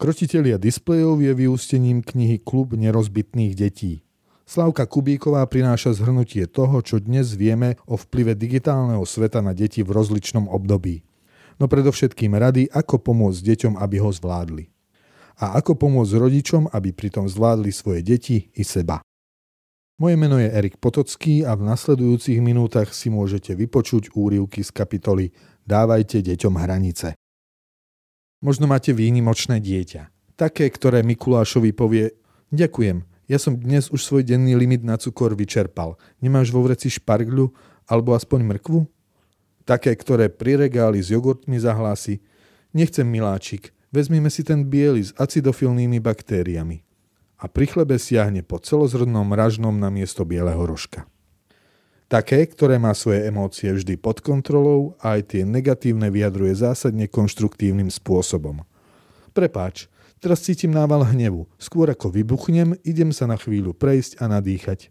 Krotitelia displejov je vyústením knihy Klub nerozbitných detí. Slavka Kubíková prináša zhrnutie toho, čo dnes vieme o vplyve digitálneho sveta na deti v rozličnom období. No predovšetkým rady, ako pomôcť deťom, aby ho zvládli. A ako pomôcť rodičom, aby pritom zvládli svoje deti i seba. Moje meno je Erik Potocký a v nasledujúcich minútach si môžete vypočuť úrivky z kapitoly Dávajte deťom hranice. Možno máte výnimočné dieťa. Také, ktoré Mikulášovi povie Ďakujem, ja som dnes už svoj denný limit na cukor vyčerpal. Nemáš vo vreci špargľu alebo aspoň mrkvu? Také, ktoré pri regáli s jogurtmi zahlási Nechcem miláčik, vezmime si ten biely s acidofilnými baktériami. A pri chlebe siahne po celozrnnom ražnom na miesto bieleho rožka. Také, ktoré má svoje emócie vždy pod kontrolou a aj tie negatívne vyjadruje zásadne konštruktívnym spôsobom. Prepáč, teraz cítim nával hnevu. Skôr ako vybuchnem, idem sa na chvíľu prejsť a nadýchať.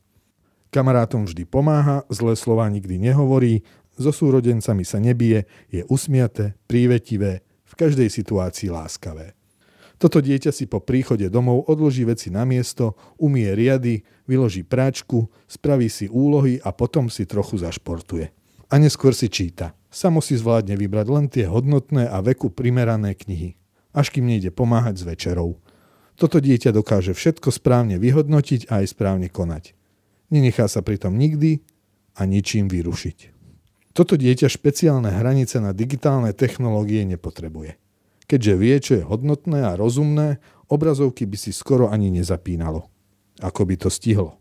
Kamarátom vždy pomáha, zlé slova nikdy nehovorí, so súrodencami sa nebije, je usmiaté, prívetivé, v každej situácii láskavé. Toto dieťa si po príchode domov odloží veci na miesto, umie riady, vyloží práčku, spraví si úlohy a potom si trochu zašportuje. A neskôr si číta. Samo si zvládne vybrať len tie hodnotné a veku primerané knihy. Až kým nejde pomáhať s večerou. Toto dieťa dokáže všetko správne vyhodnotiť a aj správne konať. Nenechá sa pritom nikdy a ničím vyrušiť. Toto dieťa špeciálne hranice na digitálne technológie nepotrebuje. Keďže vie, čo je hodnotné a rozumné, obrazovky by si skoro ani nezapínalo. Ako by to stihlo.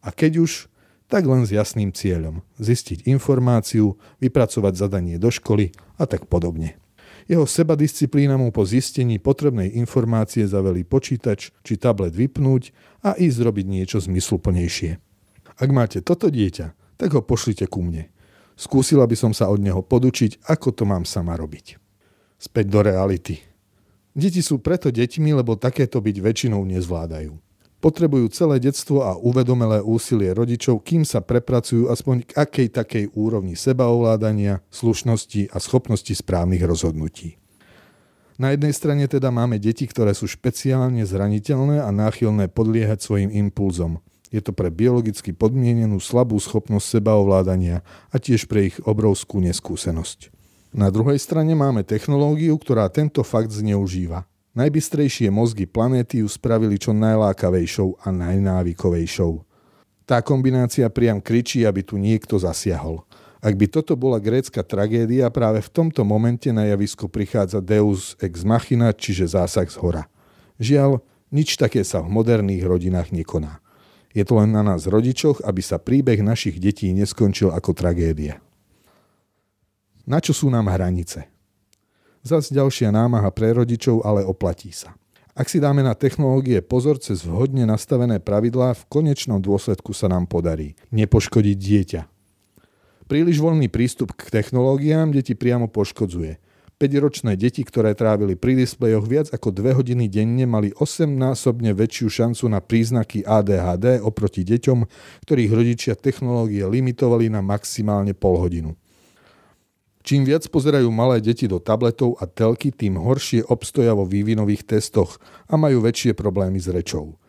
A keď už, tak len s jasným cieľom. Zistiť informáciu, vypracovať zadanie do školy a tak podobne. Jeho sebadisciplína mu po zistení potrebnej informácie zavelí počítač či tablet vypnúť a ísť robiť niečo zmysluplnejšie. Ak máte toto dieťa, tak ho pošlite ku mne. Skúsila by som sa od neho podučiť, ako to mám sama robiť späť do reality. Deti sú preto deťmi, lebo takéto byť väčšinou nezvládajú. Potrebujú celé detstvo a uvedomelé úsilie rodičov, kým sa prepracujú aspoň k akej takej úrovni sebaovládania, slušnosti a schopnosti správnych rozhodnutí. Na jednej strane teda máme deti, ktoré sú špeciálne zraniteľné a náchylné podliehať svojim impulzom. Je to pre biologicky podmienenú slabú schopnosť sebaovládania a tiež pre ich obrovskú neskúsenosť. Na druhej strane máme technológiu, ktorá tento fakt zneužíva. Najbystrejšie mozgy planéty ju spravili čo najlákavejšou a najnávykovejšou. Tá kombinácia priam kričí, aby tu niekto zasiahol. Ak by toto bola grécka tragédia, práve v tomto momente na javisko prichádza Deus ex machina, čiže zásah z hora. Žiaľ, nič také sa v moderných rodinách nekoná. Je to len na nás rodičoch, aby sa príbeh našich detí neskončil ako tragédia. Na čo sú nám hranice? Zas ďalšia námaha pre rodičov, ale oplatí sa. Ak si dáme na technológie pozor cez vhodne nastavené pravidlá, v konečnom dôsledku sa nám podarí nepoškodiť dieťa. Príliš voľný prístup k technológiám deti priamo poškodzuje. 5-ročné deti, ktoré trávili pri displejoch viac ako 2 hodiny denne, mali 8-násobne väčšiu šancu na príznaky ADHD oproti deťom, ktorých rodičia technológie limitovali na maximálne pol hodinu. Čím viac pozerajú malé deti do tabletov a telky, tým horšie obstoja vo vývinových testoch a majú väčšie problémy s rečou.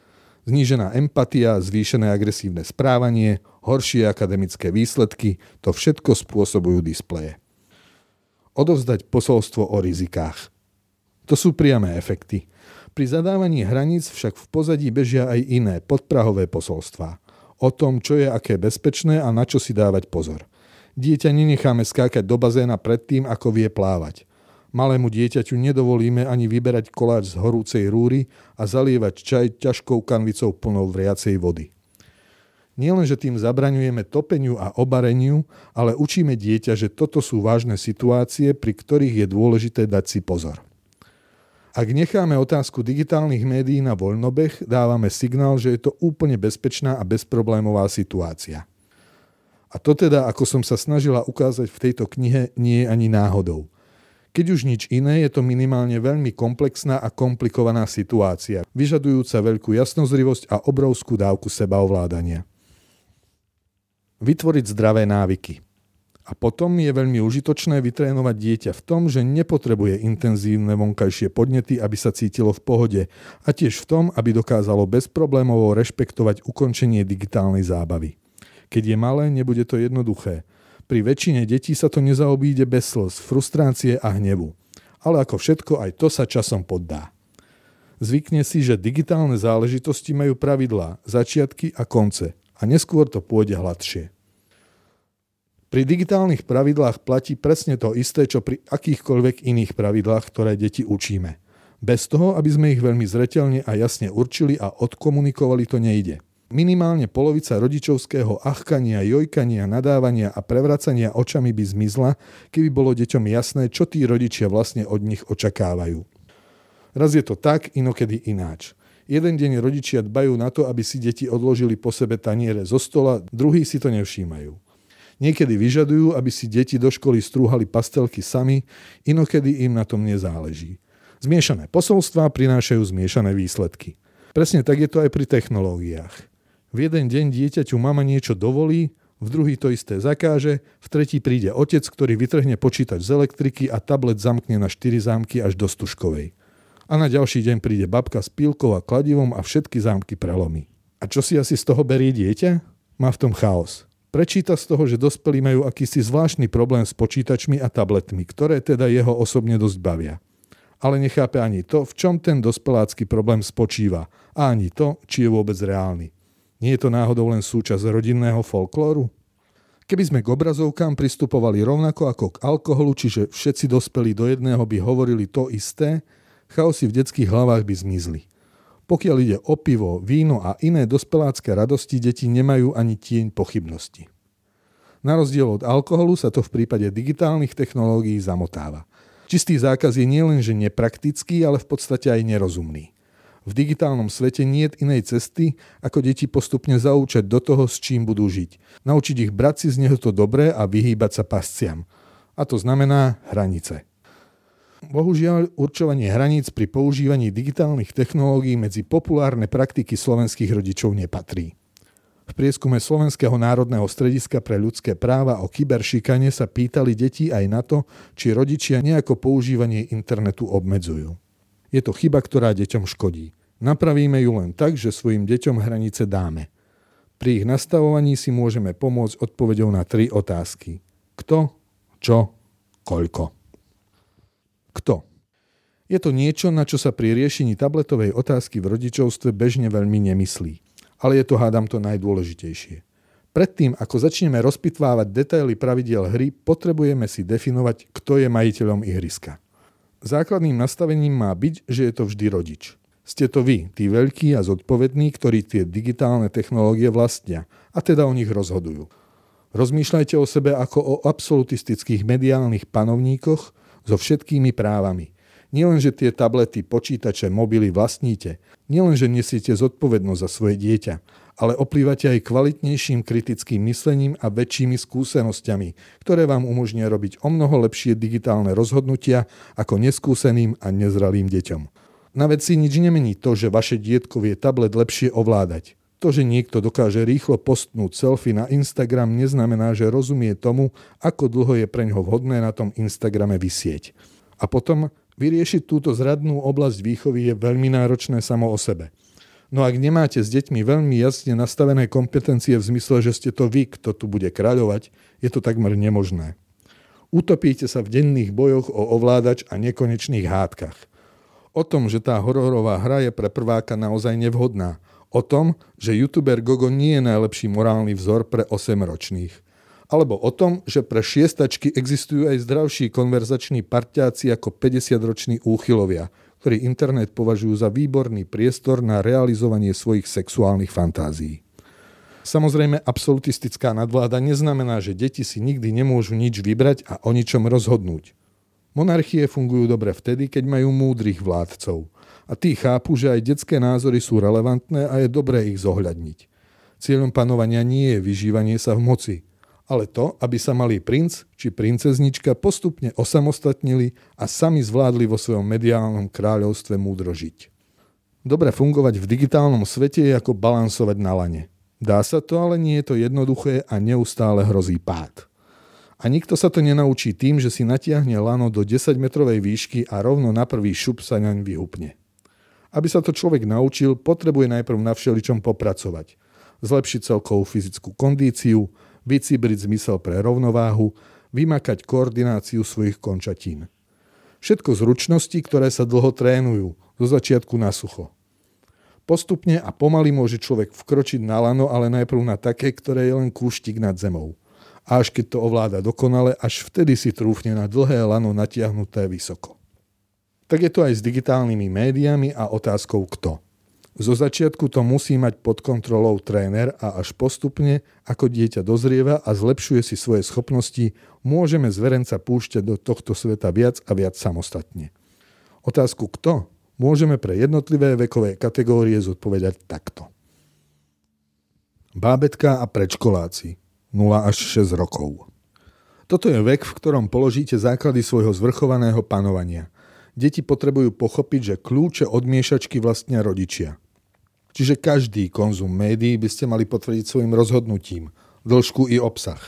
Znížená empatia, zvýšené agresívne správanie, horšie akademické výsledky, to všetko spôsobujú displeje. Odovzdať posolstvo o rizikách. To sú priame efekty. Pri zadávaní hraníc však v pozadí bežia aj iné podprahové posolstvá. O tom, čo je aké bezpečné a na čo si dávať pozor – Dieťa nenecháme skákať do bazéna predtým, ako vie plávať. Malému dieťaťu nedovolíme ani vyberať koláč z horúcej rúry a zalievať čaj ťažkou kanvicou plnou vriacej vody. Nielen, že tým zabraňujeme topeniu a obareniu, ale učíme dieťa, že toto sú vážne situácie, pri ktorých je dôležité dať si pozor. Ak necháme otázku digitálnych médií na voľnobeh, dávame signál, že je to úplne bezpečná a bezproblémová situácia. A to teda, ako som sa snažila ukázať v tejto knihe, nie je ani náhodou. Keď už nič iné, je to minimálne veľmi komplexná a komplikovaná situácia, vyžadujúca veľkú jasnozrivosť a obrovskú dávku sebaovládania. Vytvoriť zdravé návyky. A potom je veľmi užitočné vytrénovať dieťa v tom, že nepotrebuje intenzívne vonkajšie podnety, aby sa cítilo v pohode a tiež v tom, aby dokázalo bezproblémovo rešpektovať ukončenie digitálnej zábavy. Keď je malé, nebude to jednoduché. Pri väčšine detí sa to nezaobíde bez slz, frustrácie a hnevu. Ale ako všetko, aj to sa časom poddá. Zvykne si, že digitálne záležitosti majú pravidlá, začiatky a konce a neskôr to pôjde hladšie. Pri digitálnych pravidlách platí presne to isté, čo pri akýchkoľvek iných pravidlách, ktoré deti učíme. Bez toho, aby sme ich veľmi zretelne a jasne určili a odkomunikovali, to nejde. Minimálne polovica rodičovského achkania, jojkania, nadávania a prevracania očami by zmizla, keby bolo deťom jasné, čo tí rodičia vlastne od nich očakávajú. Raz je to tak, inokedy ináč. Jeden deň rodičia dbajú na to, aby si deti odložili po sebe taniere zo stola, druhý si to nevšímajú. Niekedy vyžadujú, aby si deti do školy strúhali pastelky sami, inokedy im na tom nezáleží. Zmiešané posolstvá prinášajú zmiešané výsledky. Presne tak je to aj pri technológiách. V jeden deň dieťaťu mama niečo dovolí, v druhý to isté zakáže, v tretí príde otec, ktorý vytrhne počítač z elektriky a tablet zamkne na 4 zámky až do stužkovej. A na ďalší deň príde babka s pílkou a kladivom a všetky zámky prelomí. A čo si asi z toho berie dieťa? Má v tom chaos. Prečíta z toho, že dospelí majú akýsi zvláštny problém s počítačmi a tabletmi, ktoré teda jeho osobne dosť bavia. Ale nechápe ani to, v čom ten dospelácky problém spočíva a ani to, či je vôbec reálny. Nie je to náhodou len súčasť rodinného folklóru? Keby sme k obrazovkám pristupovali rovnako ako k alkoholu, čiže všetci dospelí do jedného by hovorili to isté, chaosy v detských hlavách by zmizli. Pokiaľ ide o pivo, víno a iné dospelácké radosti, deti nemajú ani tieň pochybnosti. Na rozdiel od alkoholu sa to v prípade digitálnych technológií zamotáva. Čistý zákaz je nielenže nepraktický, ale v podstate aj nerozumný. V digitálnom svete nie je inej cesty, ako deti postupne zaučať do toho, s čím budú žiť. Naučiť ich brať si z neho to dobré a vyhýbať sa pasciam. A to znamená hranice. Bohužiaľ, určovanie hraníc pri používaní digitálnych technológií medzi populárne praktiky slovenských rodičov nepatrí. V prieskume Slovenského národného strediska pre ľudské práva o kyberšikane sa pýtali deti aj na to, či rodičia nejako používanie internetu obmedzujú. Je to chyba, ktorá deťom škodí. Napravíme ju len tak, že svojim deťom hranice dáme. Pri ich nastavovaní si môžeme pomôcť odpovedou na tri otázky. Kto, čo, koľko. Kto? Je to niečo, na čo sa pri riešení tabletovej otázky v rodičovstve bežne veľmi nemyslí. Ale je to, hádam, to najdôležitejšie. Predtým, ako začneme rozpitvávať detaily pravidiel hry, potrebujeme si definovať, kto je majiteľom ihriska. Základným nastavením má byť, že je to vždy rodič. Ste to vy, tí veľkí a zodpovední, ktorí tie digitálne technológie vlastnia a teda o nich rozhodujú. Rozmýšľajte o sebe ako o absolutistických mediálnych panovníkoch, so všetkými právami. Nielenže tie tablety, počítače, mobily vlastníte, nielenže nesiete zodpovednosť za svoje dieťa, ale oplývate aj kvalitnejším kritickým myslením a väčšími skúsenosťami, ktoré vám umožnia robiť o mnoho lepšie digitálne rozhodnutia ako neskúseným a nezralým deťom. Na veci nič nemení to, že vaše dietko vie tablet lepšie ovládať. To, že niekto dokáže rýchlo postnúť selfie na Instagram, neznamená, že rozumie tomu, ako dlho je pre ňoho vhodné na tom Instagrame vysieť. A potom vyriešiť túto zradnú oblasť výchovy je veľmi náročné samo o sebe. No ak nemáte s deťmi veľmi jasne nastavené kompetencie v zmysle, že ste to vy, kto tu bude kráľovať, je to takmer nemožné. Utopíte sa v denných bojoch o ovládač a nekonečných hádkach. O tom, že tá hororová hra je pre prváka naozaj nevhodná – o tom, že youtuber Gogo nie je najlepší morálny vzor pre 8-ročných. Alebo o tom, že pre šiestačky existujú aj zdravší konverzační parťáci ako 50-roční úchylovia, ktorí internet považujú za výborný priestor na realizovanie svojich sexuálnych fantázií. Samozrejme, absolutistická nadvláda neznamená, že deti si nikdy nemôžu nič vybrať a o ničom rozhodnúť. Monarchie fungujú dobre vtedy, keď majú múdrych vládcov – a tí chápu, že aj detské názory sú relevantné a je dobré ich zohľadniť. Cieľom panovania nie je vyžívanie sa v moci, ale to, aby sa malý princ či princeznička postupne osamostatnili a sami zvládli vo svojom mediálnom kráľovstve múdro žiť. Dobre fungovať v digitálnom svete je ako balansovať na lane. Dá sa to, ale nie je to jednoduché a neustále hrozí pád. A nikto sa to nenaučí tým, že si natiahne lano do 10-metrovej výšky a rovno na prvý šup sa naň vyhupne. Aby sa to človek naučil, potrebuje najprv na všeličom popracovať. Zlepšiť celkovú fyzickú kondíciu, vycibriť zmysel pre rovnováhu, vymakať koordináciu svojich končatín. Všetko zručnosti, ktoré sa dlho trénujú, zo začiatku na sucho. Postupne a pomaly môže človek vkročiť na lano, ale najprv na také, ktoré je len kúštik nad zemou a až keď to ovláda dokonale, až vtedy si trúfne na dlhé lano natiahnuté vysoko. Tak je to aj s digitálnymi médiami a otázkou kto. Zo začiatku to musí mať pod kontrolou tréner a až postupne, ako dieťa dozrieva a zlepšuje si svoje schopnosti, môžeme zverenca púšťať do tohto sveta viac a viac samostatne. Otázku kto môžeme pre jednotlivé vekové kategórie zodpovedať takto. Bábetka a predškoláci 0 až 6 rokov. Toto je vek, v ktorom položíte základy svojho zvrchovaného panovania. Deti potrebujú pochopiť, že kľúče od miešačky vlastnia rodičia. Čiže každý konzum médií by ste mali potvrdiť svojim rozhodnutím, dĺžku i obsah.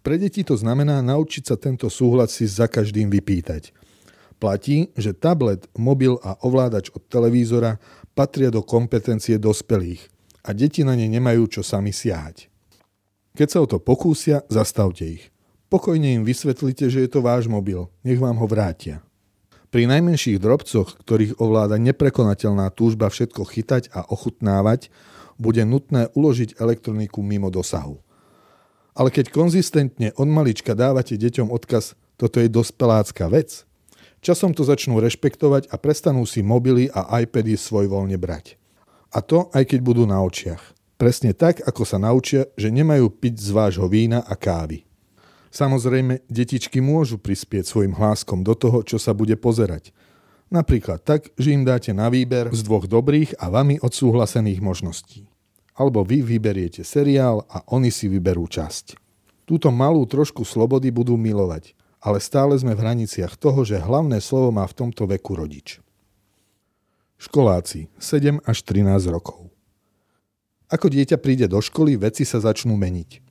Pre deti to znamená naučiť sa tento súhlas si za každým vypýtať. Platí, že tablet, mobil a ovládač od televízora patria do kompetencie dospelých a deti na ne nemajú čo sami siahať. Keď sa o to pokúsia, zastavte ich. Pokojne im vysvetlite, že je to váš mobil. Nech vám ho vrátia. Pri najmenších drobcoch, ktorých ovláda neprekonateľná túžba všetko chytať a ochutnávať, bude nutné uložiť elektroniku mimo dosahu. Ale keď konzistentne od malička dávate deťom odkaz toto je dospelácka vec, časom to začnú rešpektovať a prestanú si mobily a iPady svojvoľne brať. A to aj keď budú na očiach. Presne tak, ako sa naučia, že nemajú piť z vášho vína a kávy. Samozrejme, detičky môžu prispieť svojim hláskom do toho, čo sa bude pozerať. Napríklad tak, že im dáte na výber z dvoch dobrých a vami odsúhlasených možností. Alebo vy vyberiete seriál a oni si vyberú časť. Túto malú trošku slobody budú milovať, ale stále sme v hraniciach toho, že hlavné slovo má v tomto veku rodič. Školáci 7 až 13 rokov. Ako dieťa príde do školy, veci sa začnú meniť.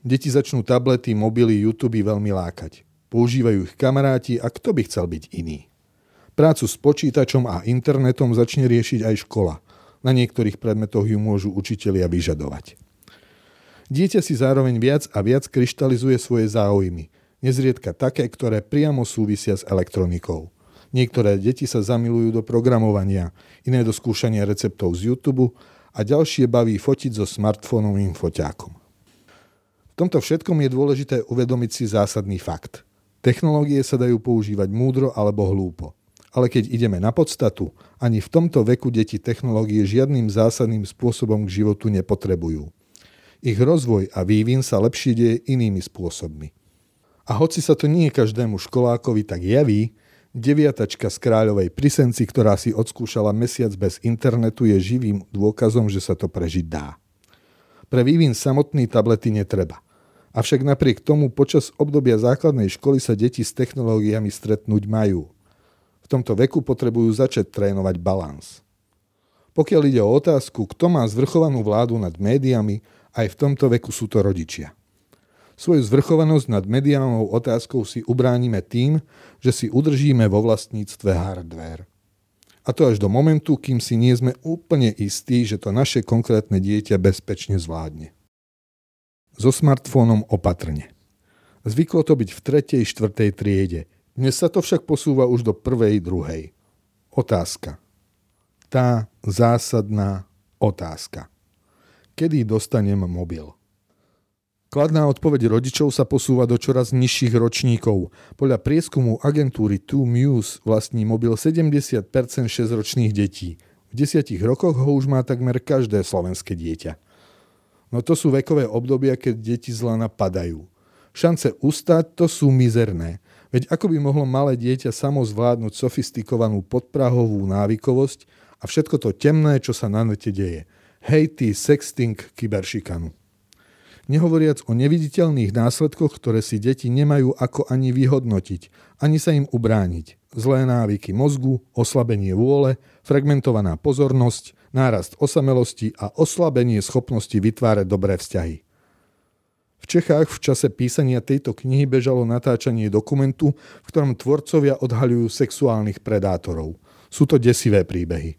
Deti začnú tablety, mobily, YouTube veľmi lákať. Používajú ich kamaráti a kto by chcel byť iný. Prácu s počítačom a internetom začne riešiť aj škola. Na niektorých predmetoch ju môžu učitelia vyžadovať. Dieťa si zároveň viac a viac kryštalizuje svoje záujmy, nezriedka také, ktoré priamo súvisia s elektronikou. Niektoré deti sa zamilujú do programovania, iné do skúšania receptov z YouTube a ďalšie baví fotiť so smartfónovým foťákom. Tomto všetkom je dôležité uvedomiť si zásadný fakt. Technológie sa dajú používať múdro alebo hlúpo. Ale keď ideme na podstatu, ani v tomto veku deti technológie žiadnym zásadným spôsobom k životu nepotrebujú. Ich rozvoj a vývin sa lepšie deje inými spôsobmi. A hoci sa to nie každému školákovi tak javí, Deviatačka z Kráľovej Prisenci, ktorá si odskúšala mesiac bez internetu, je živým dôkazom, že sa to prežiť dá. Pre vývin samotný tablety netreba. Avšak napriek tomu počas obdobia základnej školy sa deti s technológiami stretnúť majú. V tomto veku potrebujú začať trénovať balans. Pokiaľ ide o otázku, kto má zvrchovanú vládu nad médiami, aj v tomto veku sú to rodičia. Svoju zvrchovanosť nad mediálnou otázkou si ubránime tým, že si udržíme vo vlastníctve hardware. A to až do momentu, kým si nie sme úplne istí, že to naše konkrétne dieťa bezpečne zvládne. So smartfónom opatrne. Zvyklo to byť v tretej, štvrtej triede. Dnes sa to však posúva už do prvej, druhej. Otázka. Tá zásadná otázka. Kedy dostanem mobil? Kladná odpoveď rodičov sa posúva do čoraz nižších ročníkov. Podľa prieskumu agentúry 2 Muse vlastní mobil 70% 6-ročných detí. V desiatich rokoch ho už má takmer každé slovenské dieťa. No to sú vekové obdobia, keď deti zla napadajú. Šance ustať to sú mizerné. Veď ako by mohlo malé dieťa samo zvládnuť sofistikovanú podprahovú návykovosť a všetko to temné, čo sa na nete deje. Hejty, sexting, kyberšikanu. Nehovoriac o neviditeľných následkoch, ktoré si deti nemajú ako ani vyhodnotiť, ani sa im ubrániť. Zlé návyky mozgu, oslabenie vôle, fragmentovaná pozornosť, nárast osamelosti a oslabenie schopnosti vytvárať dobré vzťahy. V Čechách v čase písania tejto knihy bežalo natáčanie dokumentu, v ktorom tvorcovia odhaľujú sexuálnych predátorov. Sú to desivé príbehy.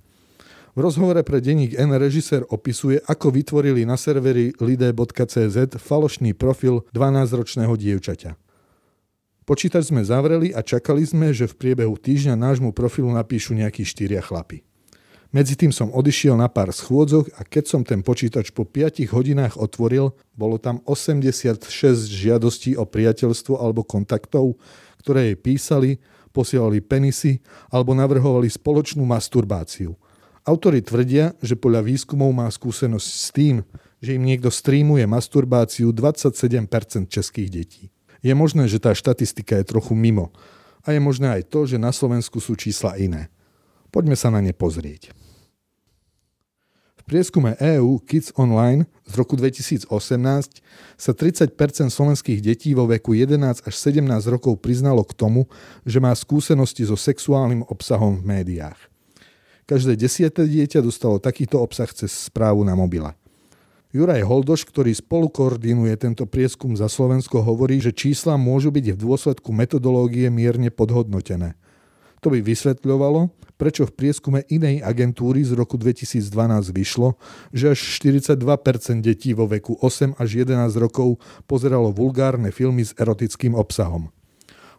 V rozhovore pre denník N režisér opisuje, ako vytvorili na serveri lide.cz falošný profil 12-ročného dievčaťa. Počítač sme zavreli a čakali sme, že v priebehu týždňa nášmu profilu napíšu nejakí štyria chlapi. Medzi tým som odišiel na pár schôdzok a keď som ten počítač po 5 hodinách otvoril, bolo tam 86 žiadostí o priateľstvo alebo kontaktov, ktoré jej písali, posielali penisy alebo navrhovali spoločnú masturbáciu – Autori tvrdia, že podľa výskumov má skúsenosť s tým, že im niekto streamuje masturbáciu 27% českých detí. Je možné, že tá štatistika je trochu mimo. A je možné aj to, že na Slovensku sú čísla iné. Poďme sa na ne pozrieť. Prieskume EU Kids Online z roku 2018 sa 30% slovenských detí vo veku 11 až 17 rokov priznalo k tomu, že má skúsenosti so sexuálnym obsahom v médiách. Každé desiate dieťa dostalo takýto obsah cez správu na mobile. Juraj Holdoš, ktorý spolu koordinuje tento prieskum za Slovensko, hovorí, že čísla môžu byť v dôsledku metodológie mierne podhodnotené. To by vysvetľovalo, prečo v prieskume inej agentúry z roku 2012 vyšlo, že až 42% detí vo veku 8 až 11 rokov pozeralo vulgárne filmy s erotickým obsahom.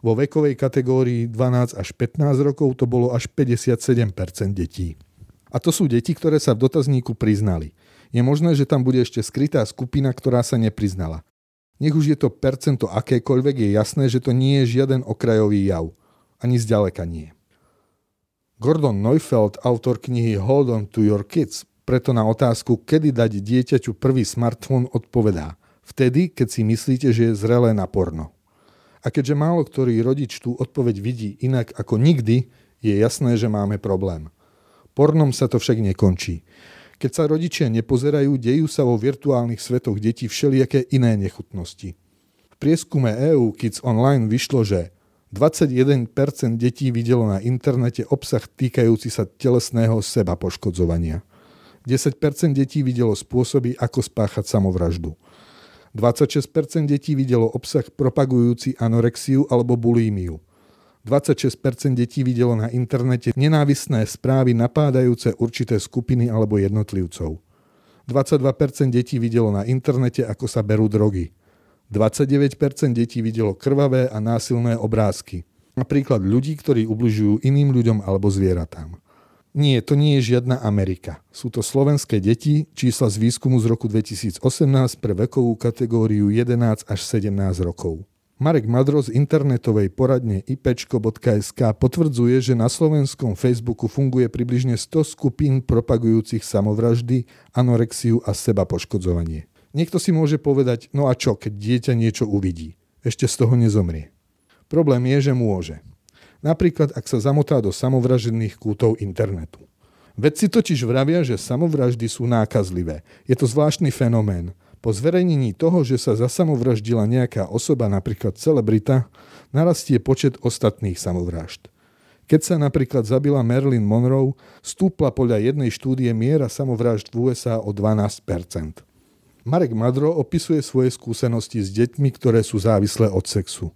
Vo vekovej kategórii 12 až 15 rokov to bolo až 57% detí. A to sú deti, ktoré sa v dotazníku priznali. Je možné, že tam bude ešte skrytá skupina, ktorá sa nepriznala. Nech už je to percento akékoľvek, je jasné, že to nie je žiaden okrajový jav. Ani zďaleka nie. Gordon Neufeld, autor knihy Hold on to your kids, preto na otázku, kedy dať dieťaťu prvý smartfón, odpovedá. Vtedy, keď si myslíte, že je zrelé na porno. A keďže málo ktorý rodič tú odpoveď vidí inak ako nikdy, je jasné, že máme problém. Pornom sa to však nekončí. Keď sa rodičia nepozerajú, dejú sa vo virtuálnych svetoch detí všelijaké iné nechutnosti. V prieskume EU Kids Online vyšlo, že 21% detí videlo na internete obsah týkajúci sa telesného seba poškodzovania. 10% detí videlo spôsoby, ako spáchať samovraždu. 26% detí videlo obsah propagujúci anorexiu alebo bulímiu. 26% detí videlo na internete nenávisné správy napádajúce určité skupiny alebo jednotlivcov. 22% detí videlo na internete, ako sa berú drogy. 29% detí videlo krvavé a násilné obrázky. Napríklad ľudí, ktorí ubližujú iným ľuďom alebo zvieratám. Nie, to nie je žiadna Amerika. Sú to slovenské deti, čísla z výskumu z roku 2018 pre vekovú kategóriu 11 až 17 rokov. Marek Madro z internetovej poradne ipečko.sk potvrdzuje, že na slovenskom Facebooku funguje približne 100 skupín propagujúcich samovraždy, anorexiu a seba poškodzovanie. Niekto si môže povedať, no a čo, keď dieťa niečo uvidí? Ešte z toho nezomrie. Problém je, že môže. Napríklad, ak sa zamotá do samovražedných kútov internetu. Vedci totiž vravia, že samovraždy sú nákazlivé. Je to zvláštny fenomén. Po zverejnení toho, že sa zasamovraždila nejaká osoba, napríklad celebrita, narastie počet ostatných samovražd. Keď sa napríklad zabila Marilyn Monroe, stúpla podľa jednej štúdie miera samovražd v USA o 12 Marek Madro opisuje svoje skúsenosti s deťmi, ktoré sú závislé od sexu.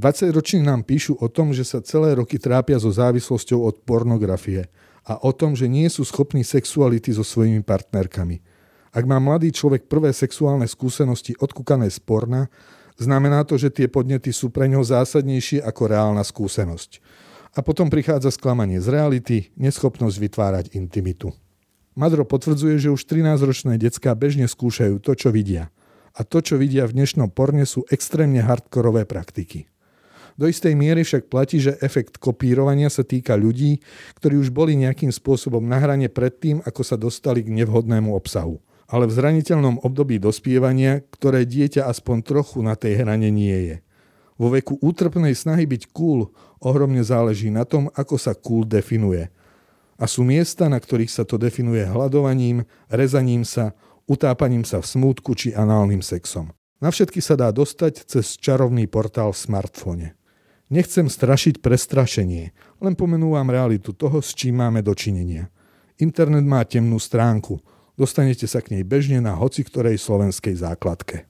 20-roční nám píšu o tom, že sa celé roky trápia so závislosťou od pornografie a o tom, že nie sú schopní sexuality so svojimi partnerkami. Ak má mladý človek prvé sexuálne skúsenosti odkúkané z porna, znamená to, že tie podnety sú pre ňoho zásadnejšie ako reálna skúsenosť. A potom prichádza sklamanie z reality, neschopnosť vytvárať intimitu. Madro potvrdzuje, že už 13-ročné decká bežne skúšajú to, čo vidia. A to, čo vidia v dnešnom porne, sú extrémne hardkorové praktiky. Do istej miery však platí, že efekt kopírovania sa týka ľudí, ktorí už boli nejakým spôsobom na hrane predtým, ako sa dostali k nevhodnému obsahu. Ale v zraniteľnom období dospievania, ktoré dieťa aspoň trochu na tej hrane nie je. Vo veku útrpnej snahy byť cool ohromne záleží na tom, ako sa cool definuje. A sú miesta, na ktorých sa to definuje hľadovaním, rezaním sa, utápaním sa v smútku či análnym sexom. Na všetky sa dá dostať cez čarovný portál v smartfóne. Nechcem strašiť prestrašenie, len pomenúvam realitu toho, s čím máme dočinenia. Internet má temnú stránku. Dostanete sa k nej bežne na hoci ktorej slovenskej základke.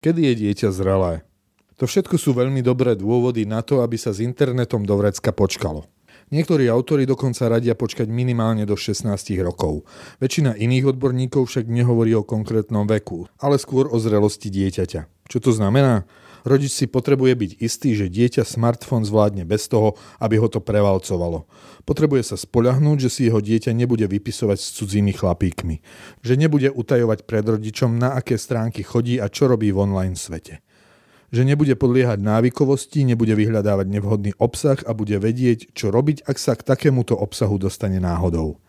Kedy je dieťa zrelé? To všetko sú veľmi dobré dôvody na to, aby sa s internetom do vrecka počkalo. Niektorí autori dokonca radia počkať minimálne do 16 rokov. Väčšina iných odborníkov však nehovorí o konkrétnom veku, ale skôr o zrelosti dieťaťa. Čo to znamená? Rodič si potrebuje byť istý, že dieťa smartfón zvládne bez toho, aby ho to prevalcovalo. Potrebuje sa spoľahnúť, že si jeho dieťa nebude vypisovať s cudzími chlapíkmi. Že nebude utajovať pred rodičom, na aké stránky chodí a čo robí v online svete. Že nebude podliehať návykovosti, nebude vyhľadávať nevhodný obsah a bude vedieť, čo robiť, ak sa k takémuto obsahu dostane náhodou.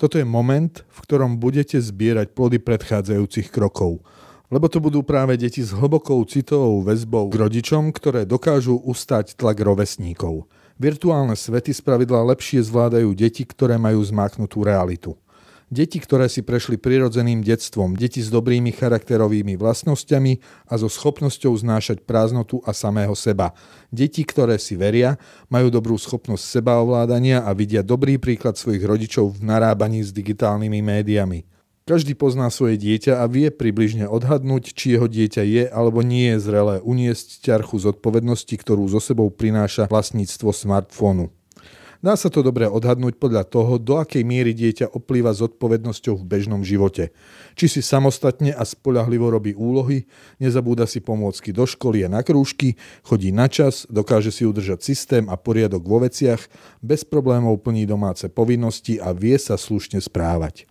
Toto je moment, v ktorom budete zbierať plody predchádzajúcich krokov – lebo to budú práve deti s hlbokou citovou väzbou k rodičom, ktoré dokážu ustať tlak rovesníkov. Virtuálne svety spravidla lepšie zvládajú deti, ktoré majú zmáknutú realitu. Deti, ktoré si prešli prirodzeným detstvom, deti s dobrými charakterovými vlastnosťami a so schopnosťou znášať prázdnotu a samého seba. Deti, ktoré si veria, majú dobrú schopnosť sebaovládania a vidia dobrý príklad svojich rodičov v narábaní s digitálnymi médiami. Každý pozná svoje dieťa a vie približne odhadnúť, či jeho dieťa je alebo nie je zrelé uniesť ťarchu zodpovednosti, ktorú zo sebou prináša vlastníctvo smartfónu. Dá sa to dobre odhadnúť podľa toho, do akej miery dieťa oplýva zodpovednosťou v bežnom živote. Či si samostatne a spolahlivo robí úlohy, nezabúda si pomôcky do školy a na krúžky, chodí na čas, dokáže si udržať systém a poriadok vo veciach, bez problémov plní domáce povinnosti a vie sa slušne správať.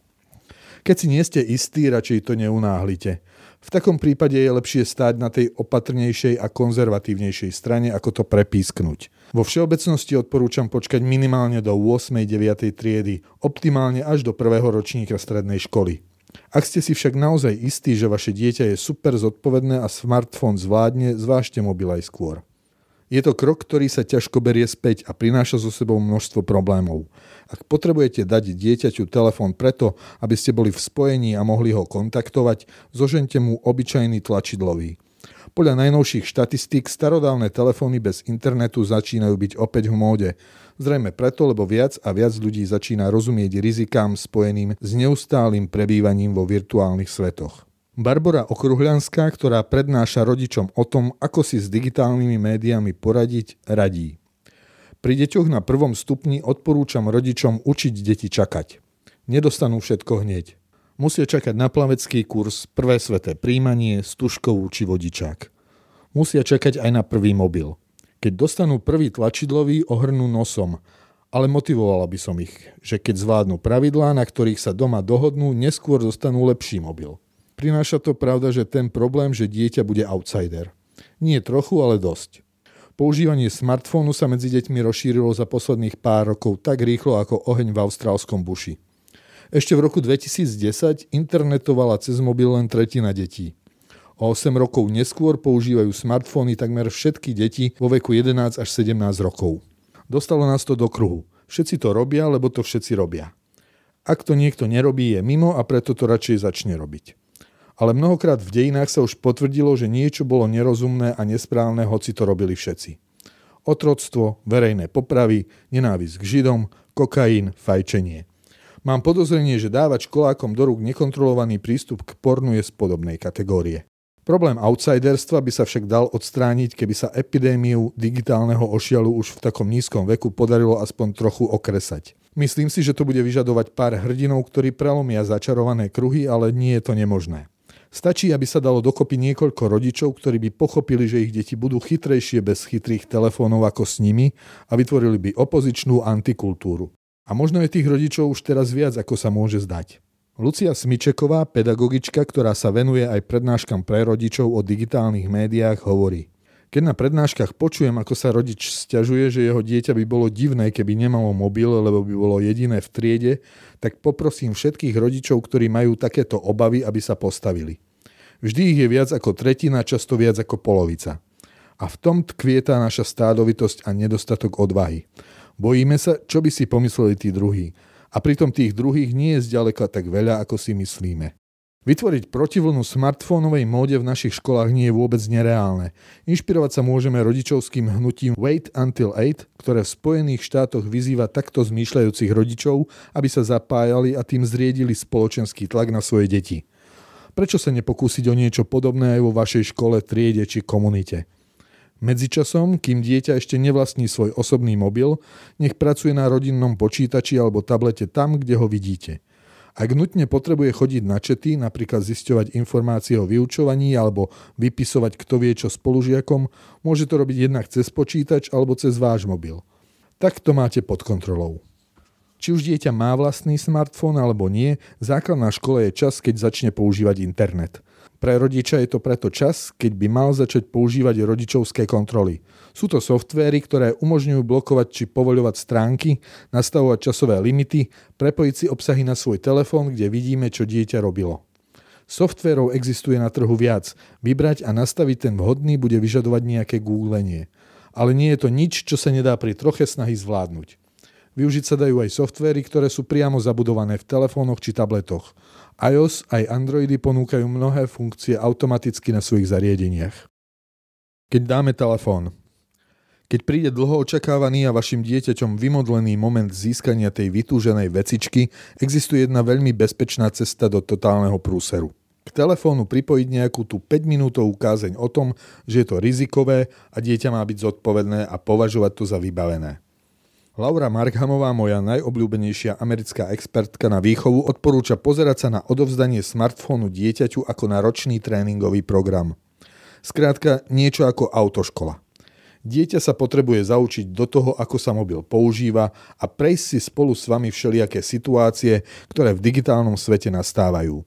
Keď si nie ste istí, radšej to neunáhlite. V takom prípade je lepšie stáť na tej opatrnejšej a konzervatívnejšej strane, ako to prepísknuť. Vo všeobecnosti odporúčam počkať minimálne do 8. 9. triedy, optimálne až do prvého ročníka strednej školy. Ak ste si však naozaj istí, že vaše dieťa je super zodpovedné a smartfón zvládne, zvážte mobil aj skôr. Je to krok, ktorý sa ťažko berie späť a prináša so sebou množstvo problémov. Ak potrebujete dať dieťaťu telefón preto, aby ste boli v spojení a mohli ho kontaktovať, zožente mu obyčajný tlačidlový. Podľa najnovších štatistík starodávne telefóny bez internetu začínajú byť opäť v móde. Zrejme preto, lebo viac a viac ľudí začína rozumieť rizikám spojeným s neustálým prebývaním vo virtuálnych svetoch. Barbara Okruhľanská, ktorá prednáša rodičom o tom, ako si s digitálnymi médiami poradiť, radí. Pri deťoch na prvom stupni odporúčam rodičom učiť deti čakať. Nedostanú všetko hneď. Musia čakať na plavecký kurz, prvé sveté príjmanie, stužkovú či vodičák. Musia čakať aj na prvý mobil. Keď dostanú prvý tlačidlový, ohrnú nosom, ale motivovala by som ich, že keď zvládnu pravidlá, na ktorých sa doma dohodnú, neskôr dostanú lepší mobil. Prináša to pravda, že ten problém, že dieťa bude outsider. Nie trochu, ale dosť. Používanie smartfónu sa medzi deťmi rozšírilo za posledných pár rokov tak rýchlo ako oheň v austrálskom buši. Ešte v roku 2010 internetovala cez mobil len tretina detí. O 8 rokov neskôr používajú smartfóny takmer všetky deti vo veku 11 až 17 rokov. Dostalo nás to do kruhu. Všetci to robia, lebo to všetci robia. Ak to niekto nerobí, je mimo a preto to radšej začne robiť ale mnohokrát v dejinách sa už potvrdilo, že niečo bolo nerozumné a nesprávne, hoci to robili všetci. Otroctvo, verejné popravy, nenávisť k Židom, kokain, fajčenie. Mám podozrenie, že dávať školákom do rúk nekontrolovaný prístup k pornu je z podobnej kategórie. Problém outsiderstva by sa však dal odstrániť, keby sa epidémiu digitálneho ošialu už v takom nízkom veku podarilo aspoň trochu okresať. Myslím si, že to bude vyžadovať pár hrdinov, ktorí prelomia začarované kruhy, ale nie je to nemožné. Stačí, aby sa dalo dokopy niekoľko rodičov, ktorí by pochopili, že ich deti budú chytrejšie bez chytrých telefónov ako s nimi a vytvorili by opozičnú antikultúru. A možno je tých rodičov už teraz viac, ako sa môže zdať. Lucia Smičeková, pedagogička, ktorá sa venuje aj prednáškam pre rodičov o digitálnych médiách, hovorí keď na prednáškach počujem, ako sa rodič sťažuje, že jeho dieťa by bolo divné, keby nemalo mobil, lebo by bolo jediné v triede, tak poprosím všetkých rodičov, ktorí majú takéto obavy, aby sa postavili. Vždy ich je viac ako tretina, často viac ako polovica. A v tom tkvieta naša stádovitosť a nedostatok odvahy. Bojíme sa, čo by si pomysleli tí druhí. A pritom tých druhých nie je zďaleka tak veľa, ako si myslíme. Vytvoriť protivlnu smartfónovej móde v našich školách nie je vôbec nereálne. Inšpirovať sa môžeme rodičovským hnutím Wait Until 8, ktoré v Spojených štátoch vyzýva takto zmýšľajúcich rodičov, aby sa zapájali a tým zriedili spoločenský tlak na svoje deti. Prečo sa nepokúsiť o niečo podobné aj vo vašej škole, triede či komunite? Medzičasom, kým dieťa ešte nevlastní svoj osobný mobil, nech pracuje na rodinnom počítači alebo tablete tam, kde ho vidíte. Ak nutne potrebuje chodiť na čety, napríklad zisťovať informácie o vyučovaní alebo vypisovať kto vie čo spolužiakom, môže to robiť jednak cez počítač alebo cez váš mobil. Tak to máte pod kontrolou. Či už dieťa má vlastný smartfón alebo nie, základná škola je čas, keď začne používať internet. Pre rodiča je to preto čas, keď by mal začať používať rodičovské kontroly. Sú to softvéry, ktoré umožňujú blokovať či povoľovať stránky, nastavovať časové limity, prepojiť si obsahy na svoj telefón, kde vidíme, čo dieťa robilo. Softvérov existuje na trhu viac. Vybrať a nastaviť ten vhodný bude vyžadovať nejaké googlenie. Ale nie je to nič, čo sa nedá pri troche snahy zvládnuť. Využiť sa dajú aj softvéry, ktoré sú priamo zabudované v telefónoch či tabletoch iOS aj Androidy ponúkajú mnohé funkcie automaticky na svojich zariadeniach. Keď dáme telefón. Keď príde dlho očakávaný a vašim dieťaťom vymodlený moment získania tej vytúženej vecičky, existuje jedna veľmi bezpečná cesta do totálneho prúseru. K telefónu pripojiť nejakú tú 5-minútovú kázeň o tom, že je to rizikové a dieťa má byť zodpovedné a považovať to za vybavené. Laura Markhamová, moja najobľúbenejšia americká expertka na výchovu, odporúča pozerať sa na odovzdanie smartfónu dieťaťu ako na ročný tréningový program. Skrátka, niečo ako autoškola. Dieťa sa potrebuje zaučiť do toho, ako sa mobil používa a prejsť si spolu s vami všelijaké situácie, ktoré v digitálnom svete nastávajú.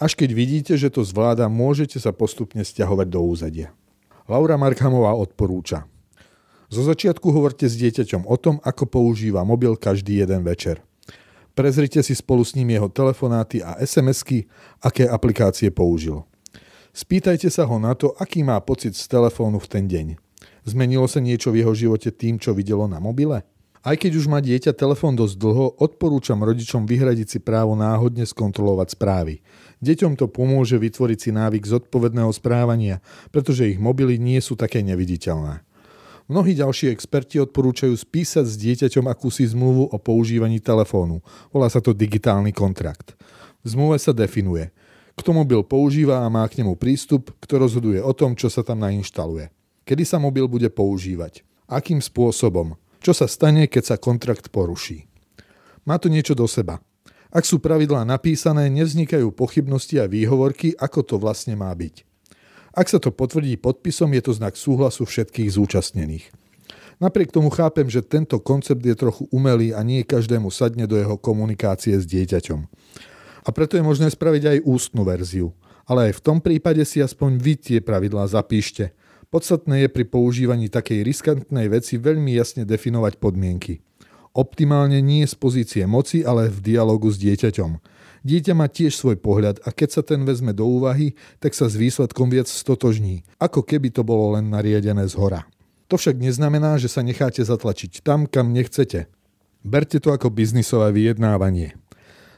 Až keď vidíte, že to zvláda, môžete sa postupne stiahovať do úzadia. Laura Markhamová odporúča – zo začiatku hovorte s dieťaťom o tom, ako používa mobil každý jeden večer. Prezrite si spolu s ním jeho telefonáty a SMS-ky, aké aplikácie použil. Spýtajte sa ho na to, aký má pocit z telefónu v ten deň. Zmenilo sa niečo v jeho živote tým, čo videlo na mobile? Aj keď už má dieťa telefón dosť dlho, odporúčam rodičom vyhradiť si právo náhodne skontrolovať správy. Deťom to pomôže vytvoriť si návyk zodpovedného správania, pretože ich mobily nie sú také neviditeľné. Mnohí ďalší experti odporúčajú spísať s dieťaťom akúsi zmluvu o používaní telefónu. Volá sa to digitálny kontrakt. V zmluve sa definuje, kto mobil používa a má k nemu prístup, kto rozhoduje o tom, čo sa tam nainštaluje. Kedy sa mobil bude používať? Akým spôsobom? Čo sa stane, keď sa kontrakt poruší? Má to niečo do seba. Ak sú pravidlá napísané, nevznikajú pochybnosti a výhovorky, ako to vlastne má byť. Ak sa to potvrdí podpisom, je to znak súhlasu všetkých zúčastnených. Napriek tomu chápem, že tento koncept je trochu umelý a nie každému sadne do jeho komunikácie s dieťaťom. A preto je možné spraviť aj ústnu verziu. Ale aj v tom prípade si aspoň vy tie pravidlá zapíšte. Podstatné je pri používaní takej riskantnej veci veľmi jasne definovať podmienky. Optimálne nie z pozície moci, ale v dialogu s dieťaťom. Dieťa má tiež svoj pohľad a keď sa ten vezme do úvahy, tak sa s výsledkom viac stotožní, ako keby to bolo len nariadené z hora. To však neznamená, že sa necháte zatlačiť tam, kam nechcete. Berte to ako biznisové vyjednávanie.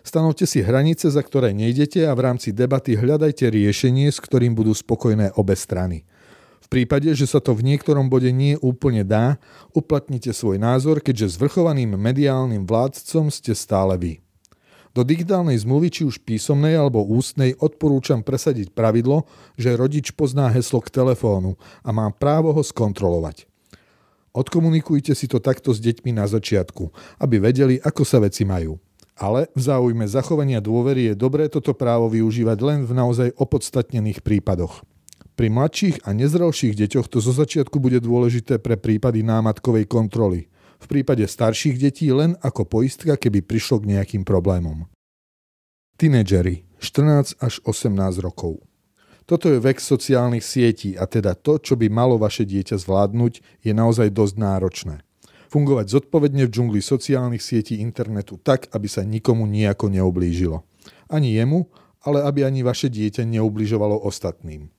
Stanovte si hranice, za ktoré nejdete a v rámci debaty hľadajte riešenie, s ktorým budú spokojné obe strany. V prípade, že sa to v niektorom bode nie úplne dá, uplatnite svoj názor, keďže zvrchovaným mediálnym vládcom ste stále vy. Do digitálnej zmluvy, či už písomnej alebo ústnej, odporúčam presadiť pravidlo, že rodič pozná heslo k telefónu a má právo ho skontrolovať. Odkomunikujte si to takto s deťmi na začiatku, aby vedeli, ako sa veci majú. Ale v záujme zachovania dôvery je dobré toto právo využívať len v naozaj opodstatnených prípadoch. Pri mladších a nezrelších deťoch to zo začiatku bude dôležité pre prípady námatkovej kontroly – v prípade starších detí len ako poistka, keby prišlo k nejakým problémom. Tínedžeri 14 až 18 rokov. Toto je vek sociálnych sietí a teda to, čo by malo vaše dieťa zvládnuť, je naozaj dosť náročné. Fungovať zodpovedne v džungli sociálnych sietí internetu tak, aby sa nikomu nejako neoblížilo. Ani jemu, ale aby ani vaše dieťa neubližovalo ostatným.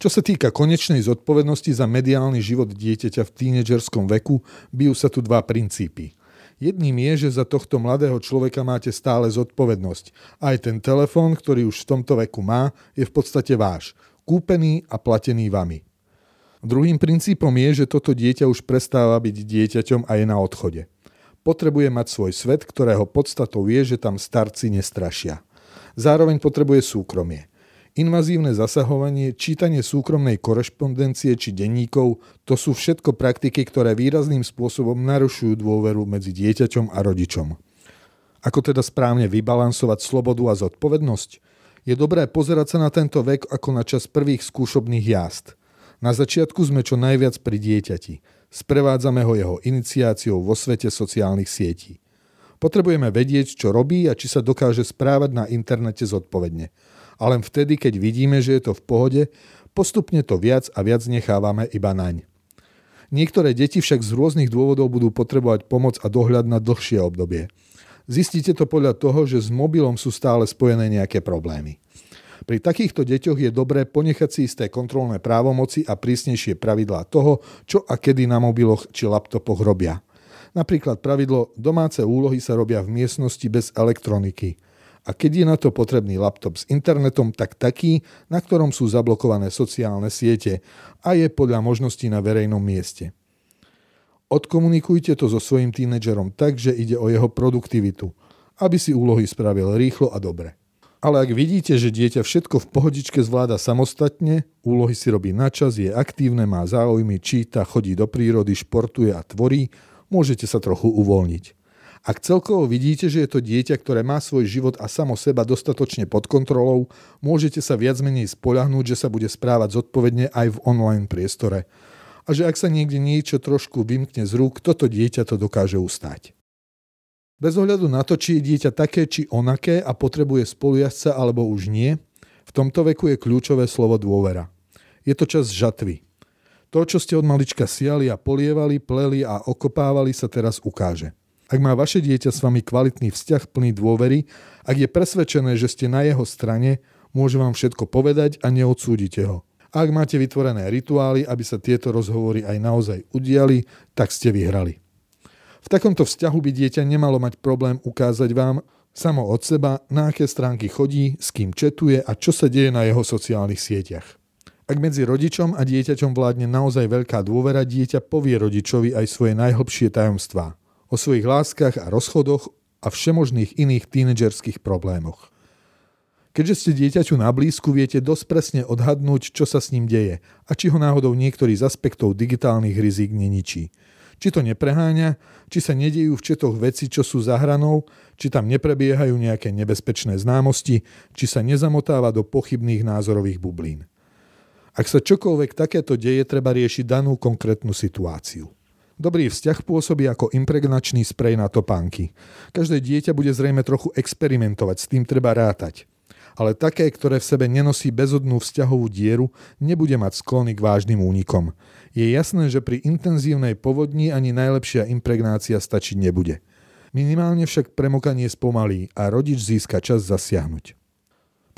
Čo sa týka konečnej zodpovednosti za mediálny život dieťaťa v tínedžerskom veku, bijú sa tu dva princípy. Jedným je, že za tohto mladého človeka máte stále zodpovednosť. Aj ten telefón, ktorý už v tomto veku má, je v podstate váš. Kúpený a platený vami. Druhým princípom je, že toto dieťa už prestáva byť dieťaťom a je na odchode. Potrebuje mať svoj svet, ktorého podstatou je, že tam starci nestrašia. Zároveň potrebuje súkromie. Invazívne zasahovanie, čítanie súkromnej korešpondencie či denníkov, to sú všetko praktiky, ktoré výrazným spôsobom narušujú dôveru medzi dieťaťom a rodičom. Ako teda správne vybalansovať slobodu a zodpovednosť? Je dobré pozerať sa na tento vek ako na čas prvých skúšobných jazd. Na začiatku sme čo najviac pri dieťati. Sprevádzame ho jeho iniciáciou vo svete sociálnych sietí. Potrebujeme vedieť, čo robí a či sa dokáže správať na internete zodpovedne a len vtedy, keď vidíme, že je to v pohode, postupne to viac a viac nechávame iba naň. Niektoré deti však z rôznych dôvodov budú potrebovať pomoc a dohľad na dlhšie obdobie. Zistíte to podľa toho, že s mobilom sú stále spojené nejaké problémy. Pri takýchto deťoch je dobré ponechať si isté kontrolné právomoci a prísnejšie pravidlá toho, čo a kedy na mobiloch či laptopoch robia. Napríklad pravidlo domáce úlohy sa robia v miestnosti bez elektroniky – a keď je na to potrebný laptop s internetom, tak taký, na ktorom sú zablokované sociálne siete a je podľa možností na verejnom mieste. Odkomunikujte to so svojím tínedžerom tak, že ide o jeho produktivitu, aby si úlohy spravil rýchlo a dobre. Ale ak vidíte, že dieťa všetko v pohodičke zvláda samostatne, úlohy si robí na čas, je aktívne, má záujmy, číta, chodí do prírody, športuje a tvorí, môžete sa trochu uvoľniť. Ak celkovo vidíte, že je to dieťa, ktoré má svoj život a samo seba dostatočne pod kontrolou, môžete sa viac menej spoľahnúť, že sa bude správať zodpovedne aj v online priestore. A že ak sa niekde niečo trošku vymkne z rúk, toto dieťa to dokáže ustať. Bez ohľadu na to, či je dieťa také či onaké a potrebuje spolujazca alebo už nie, v tomto veku je kľúčové slovo dôvera. Je to čas žatvy. To, čo ste od malička siali a polievali, pleli a okopávali, sa teraz ukáže. Ak má vaše dieťa s vami kvalitný vzťah plný dôvery, ak je presvedčené, že ste na jeho strane, môže vám všetko povedať a neodsúdite ho. Ak máte vytvorené rituály, aby sa tieto rozhovory aj naozaj udiali, tak ste vyhrali. V takomto vzťahu by dieťa nemalo mať problém ukázať vám samo od seba, na aké stránky chodí, s kým četuje a čo sa deje na jeho sociálnych sieťach. Ak medzi rodičom a dieťaťom vládne naozaj veľká dôvera, dieťa povie rodičovi aj svoje najhlbšie tajomstvá o svojich láskach a rozchodoch a všemožných iných tínedžerských problémoch. Keďže ste dieťaťu na blízku, viete dosť presne odhadnúť, čo sa s ním deje a či ho náhodou niektorý z aspektov digitálnych rizik neničí. Či to nepreháňa, či sa nedejú v četoch veci, čo sú za hranou, či tam neprebiehajú nejaké nebezpečné známosti, či sa nezamotáva do pochybných názorových bublín. Ak sa čokoľvek takéto deje, treba riešiť danú konkrétnu situáciu. Dobrý vzťah pôsobí ako impregnačný sprej na topánky. Každé dieťa bude zrejme trochu experimentovať, s tým treba rátať. Ale také, ktoré v sebe nenosí bezodnú vzťahovú dieru, nebude mať sklony k vážnym únikom. Je jasné, že pri intenzívnej povodni ani najlepšia impregnácia stačiť nebude. Minimálne však premokanie spomalí a rodič získa čas zasiahnuť.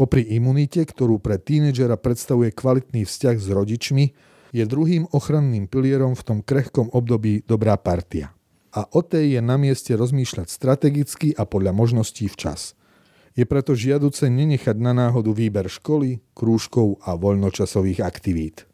Popri imunite, ktorú pre tínedžera predstavuje kvalitný vzťah s rodičmi, je druhým ochranným pilierom v tom krehkom období dobrá partia. A o tej je na mieste rozmýšľať strategicky a podľa možností včas. Je preto žiaduce nenechať na náhodu výber školy, krúžkov a voľnočasových aktivít.